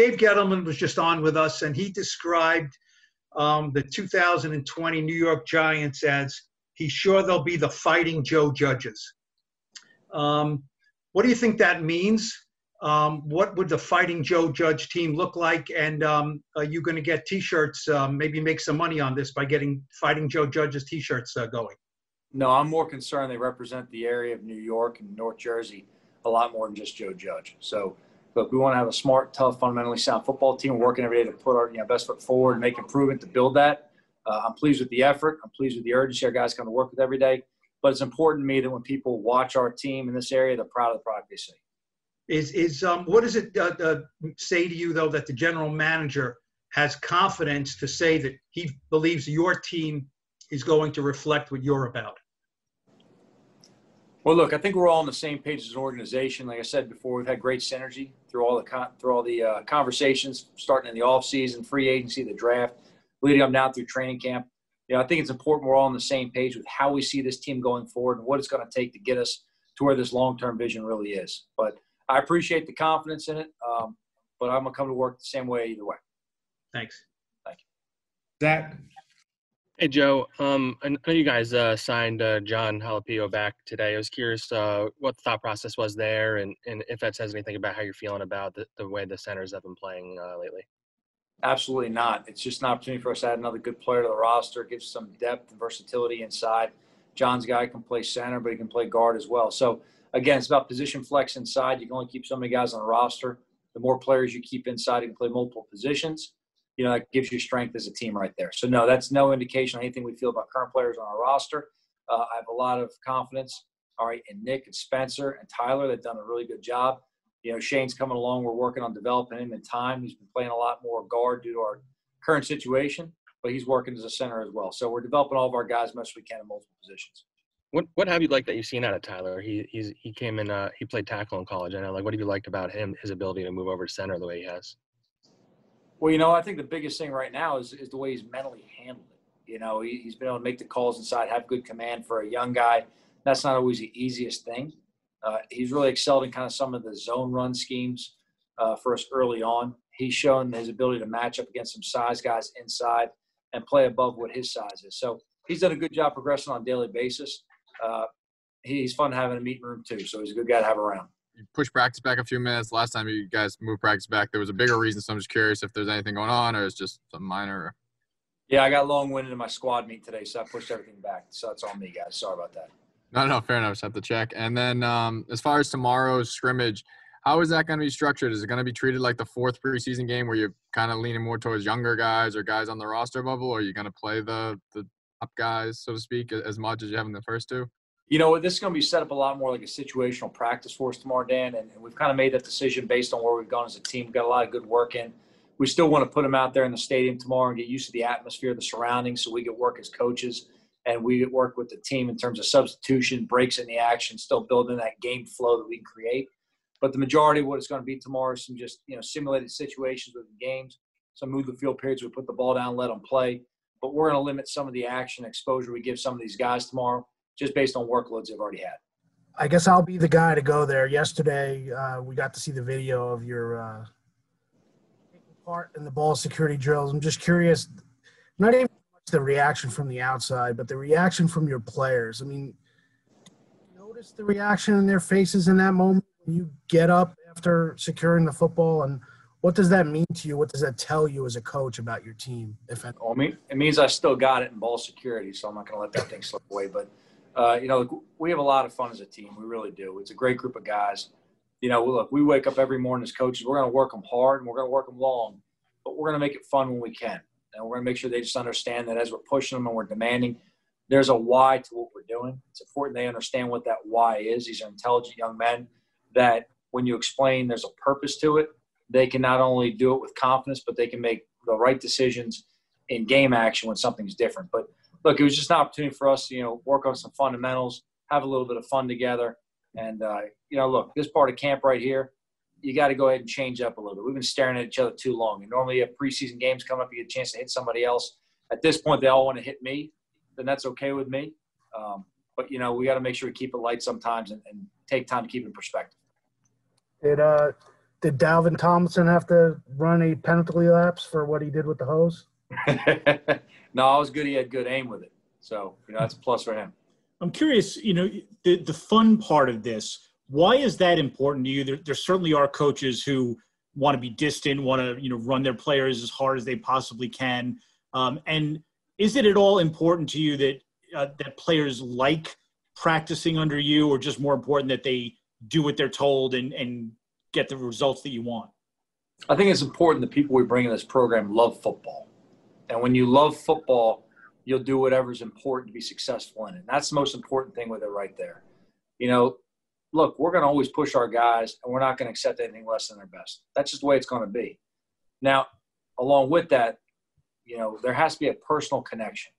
Dave Gettleman was just on with us, and he described um, the 2020 New York Giants as he's sure they'll be the fighting Joe Judges. Um, what do you think that means? Um, what would the Fighting Joe Judge team look like? And um, are you going to get T-shirts? Um, maybe make some money on this by getting Fighting Joe Judge's T-shirts uh, going. No, I'm more concerned they represent the area of New York and North Jersey a lot more than just Joe Judge. So, look, we want to have a smart, tough, fundamentally sound football team. Working every day to put our you know, best foot forward and make improvement to build that. Uh, I'm pleased with the effort. I'm pleased with the urgency our guys come to work with every day. But it's important to me that when people watch our team in this area, they're proud of the product they see. Is is um, what does it uh, uh, say to you though that the general manager has confidence to say that he believes your team is going to reflect what you're about? Well, look, I think we're all on the same page as an organization. Like I said before, we've had great synergy through all the through all the uh, conversations, starting in the off season, free agency, the draft, leading up now through training camp. You know, I think it's important we're all on the same page with how we see this team going forward and what it's going to take to get us to where this long term vision really is. But I appreciate the confidence in it, um, but I'm gonna come to work the same way either way. Thanks. Thank you. Zach. Hey Joe, um, I know you guys uh, signed uh, Jon Halapio back today. I was curious uh, what the thought process was there, and, and if that says anything about how you're feeling about the, the way the centers have been playing uh, lately. Absolutely not. It's just an opportunity for us to add another good player to the roster, give some depth and versatility inside. Jon's guy can play center, but he can play guard as well. So again, it's about position flex inside. You can only keep so many guys on the roster. The more players you keep inside, you can play multiple positions. You know, that gives you strength as a team right there. So, no, that's no indication of anything we feel about current players on our roster. Uh, I have a lot of confidence, all right, in Nick and Spencer and Tyler. They've done a really good job. You know, Shane's coming along. We're working on developing him in time. He's been playing a lot more guard due to our current situation, but he's working as a center as well. So we're developing all of our guys as much as we can in multiple positions. What what have you liked that you've seen out of Tyler? He he's he came in uh, he played tackle in college. I know. Like, what have you liked about him? His ability to move over to center the way he has. Well, you know, I think the biggest thing right now is is the way he's mentally handled it. You know, he, has been able to make the calls inside, have good command for a young guy. That's not always the easiest thing. Uh, he's really excelled in kind of some of the zone run schemes uh, for us early on. He's shown his ability to match up against some size guys inside and play above what his size is. So he's done a good job progressing on a daily basis uh, he's fun having a meeting room too. So he's a good guy to have around. You push practice back a few minutes. Last time you guys moved practice back, there was a bigger reason. So I'm just curious if there's anything going on or it's just some minor. Yeah, I got long winded in my squad meet today, so I pushed everything back. So that's on me, guys. Sorry about that. No, no, fair enough. Just have to check. And then um, as far as tomorrow's scrimmage, how is that going to be structured? Is it going to be treated like the fourth preseason game where you're kind of leaning more towards younger guys or guys on the roster bubble, or are you going to play the the top guys, so to speak, as much as you have in the first two? You know, this is going to be set up a lot more like a situational practice for us tomorrow, Dan. And, we've kind of made that decision based on where we've gone as a team. We've got a lot of good work in. We still want to put them out there in the stadium tomorrow and get used to the atmosphere, the surroundings, so we get work as coaches and we get work with the team in terms of substitution, breaks in the action, still building that game flow that we can create. But the majority of what it's going to be tomorrow is some just you know simulated situations within games, some move the field periods. We put the ball down, let them play. But we're going to limit some of the action exposure we give some of these guys tomorrow just based on workloads they've already had. I guess I'll be the guy to go there. Yesterday, uh, we got to see the video of your uh, part in the ball security drills. I'm just curious, not even the reaction from the outside, but the reaction from your players. I mean, notice the reaction in their faces in that moment when you get up after securing the football, and what does that mean to you? What does that tell you as a coach about your team? If anything? Well, it means I still got it in ball security, so I'm not going to let that thing slip away. But uh, you know, we have a lot of fun as a team. We really do. It's a great group of guys. You know, look, we wake up every morning as coaches. We're going to work them hard and we're going to work them long, but we're going to make it fun when we can. And we're going to make sure they just understand that as we're pushing them and we're demanding, there's a why to what we're doing. It's important they understand what that why is. These are intelligent young men that when you explain there's a purpose to it, they can not only do it with confidence, but they can make the right decisions in game action when something's different. But look, it was just an opportunity for us to, you know, work on some fundamentals, have a little bit of fun together. And, uh, you know, look, this part of camp right here, you got to go ahead and change up a little bit. We've been staring at each other too long. And normally have preseason games come up, you get a chance to hit somebody else. At this point, they all want to hit me, then that's okay with me. Um, but, you know, we got to make sure we keep it light sometimes and, and, take time to keep in perspective. Did, uh, did Dalvin Tomlinson have to run a penalty laps for what he did with the hose? no, it was good. He had good aim with it, so you know that's a plus for him. I'm curious. You know, the the fun part of this. Why is that important to you? There, there certainly are coaches who want to be distant, want to you know run their players as hard as they possibly can. Um, and is it at all important to you that uh, that players like practicing under you, or just more important that they do what they're told and and get the results that you want? I think it's important that people we bring in this program love football, and when you love football, you'll do whatever's important to be successful in it. And that's the most important thing with it right there. You know, look, we're going to always push our guys, and we're not going to accept anything less than their best. That's just the way it's going to be. Now, along with that, you know, there has to be a personal connection.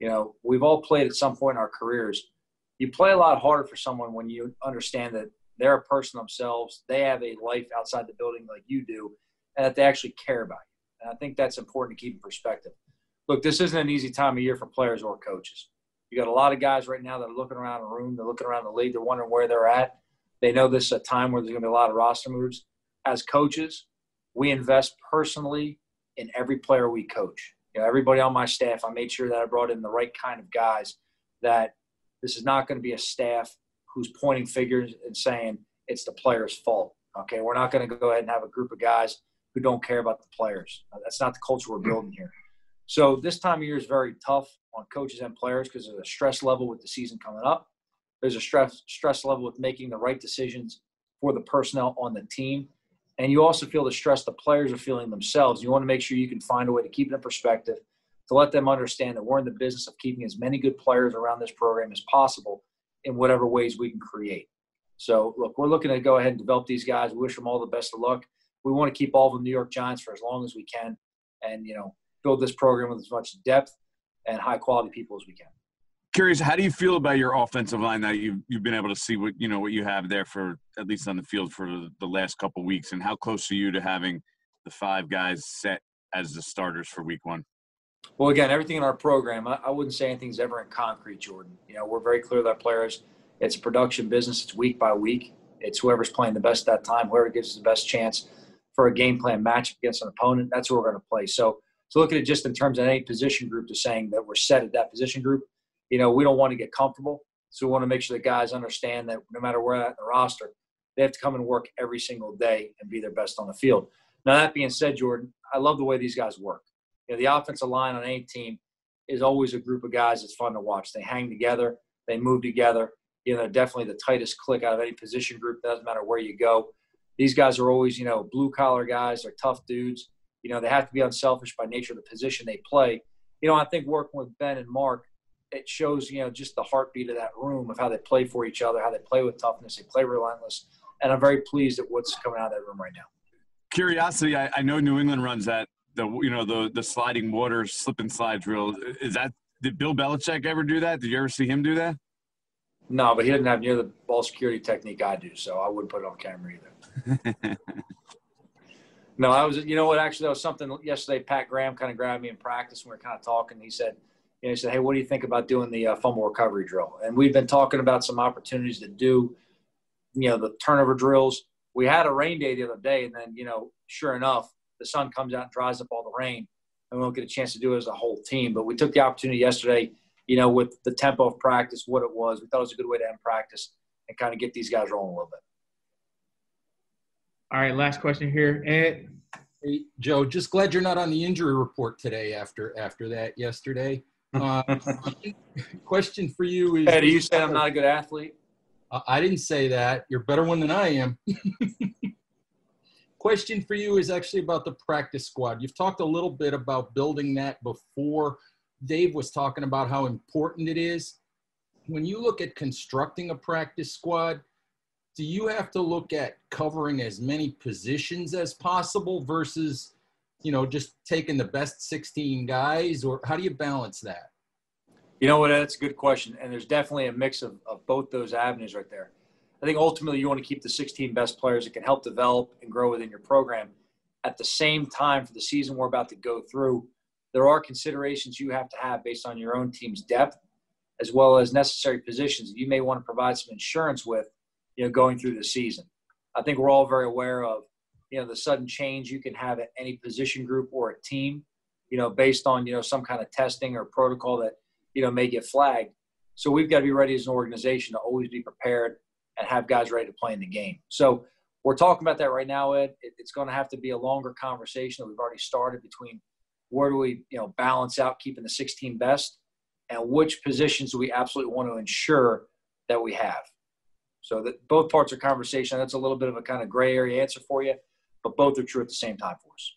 You know, we've all played at some point in our careers. You play a lot harder for someone when you understand that they're a person themselves. They have a life outside the building like you do, and that they actually care about you. And I think that's important to keep in perspective. Look, this isn't an easy time of year for players or coaches. You got a lot of guys right now that are looking around the room, they're looking around the league, they're wondering where they're at. They know this is a time where there's going to be a lot of roster moves. As coaches, we invest personally in every player we coach. You know, everybody on my staff, I made sure that I brought in the right kind of guys. That this is not going to be a staff who's pointing fingers and saying it's the player's fault. Okay, we're not going to go ahead and have a group of guys who don't care about the players. Uh, that's not the culture we're building here. So this time of year is very tough on coaches and players because there's a stress level with the season coming up. There's a stress stress level with making the right decisions for the personnel on the team. And you also feel the stress the players are feeling themselves. You want to make sure you can find a way to keep it in perspective, to let them understand that we're in the business of keeping as many good players around this program as possible in whatever ways we can create. So, look, we're looking to go ahead and develop these guys. We wish them all the best of luck. We want to keep all the New York Giants for as long as we can and, you know, build this program with as much depth and high quality people as we can. Curious, how do you feel about your offensive line that you've you've been able to see what you know what you have there for at least on the field for the last couple weeks, and how close are you to having the five guys set as the starters for Week One? Well, again, everything in our program, I, I wouldn't say anything's ever in concrete, Jordan. You know, we're very clear that players. It's a production business. It's week by week. It's whoever's playing the best at that time, whoever gives us the best chance for a game plan match against an opponent. That's who we're going to play. So to look at it just in terms of any position group to saying that we're set at that position group. You know, we don't want to get comfortable. So we want to make sure the guys understand that no matter where at in the roster, they have to come and work every single day and be their best on the field. Now that being said, Jordan, I love the way these guys work. You know, the offensive line on any team is always a group of guys that's fun to watch. They hang together, they move together. You know, they're definitely the tightest click out of any position group. Doesn't matter where you go. These guys are always, you know, blue collar guys. They're tough dudes. You know, they have to be unselfish by nature of the position they play. You know, I think working with Ben and Marc, it shows, you know, just the heartbeat of that room of how they play for each other, how they play with toughness, they play relentless. And I'm very pleased at what's coming out of that room right now. Curiosity, I, I know New England runs that the you know the the sliding water slip and slide drill. Is that did Bill Belichick ever do that? Did you ever see him do that? No, but he didn't have near the ball security technique I do, so I wouldn't put it on camera either. No, I was, you know what, actually, that was something yesterday. Pat Graham kind of grabbed me in practice. And we were kind of talking. He said, you know, he said, hey, what do you think about doing the uh, fumble recovery drill? And we've been talking about some opportunities to do, you know, the turnover drills. We had a rain day the other day, and then, you know, sure enough, the sun comes out and dries up all the rain, and we don't get a chance to do it as a whole team. But we took the opportunity yesterday, you know, with the tempo of practice, what it was. We thought it was a good way to end practice and kind of get these guys rolling a little bit. All right, last question here. Ed. Hey, Joe, just glad you're not on the injury report today after after that yesterday. Uh, question for you is: Ed, are you saying I'm not a good athlete? I didn't say that. You're a better one than I am. question for you is actually about the practice squad. You've talked a little bit about building that before. Dave was talking about how important it is. When you look at constructing a practice squad, do you have to look at covering as many positions as possible versus you know just taking the best 16 guys or how do you balance that? You know what that's a good question and there's definitely a mix of, of both those avenues right there. I think ultimately you want to keep the 16 best players that can help develop and grow within your program. At the same time for the season we're about to go through there are considerations you have to have based on your own team's depth as well as necessary positions that you may want to provide some insurance with you know, going through the season. I think we're all very aware of, you know, the sudden change you can have at any position group or a team, you know, based on, you know, some kind of testing or protocol that, you know, may get flagged. So we've got to be ready as an organization to always be prepared and have guys ready to play in the game. So we're talking about that right now, Ed. It's going to have to be a longer conversation that we've already started between where do we, you know, balance out keeping the 16 best and which positions do we absolutely want to ensure that we have. So that both parts of conversation, that's a little bit of a kind of gray area answer for you, but both are true at the same time for us.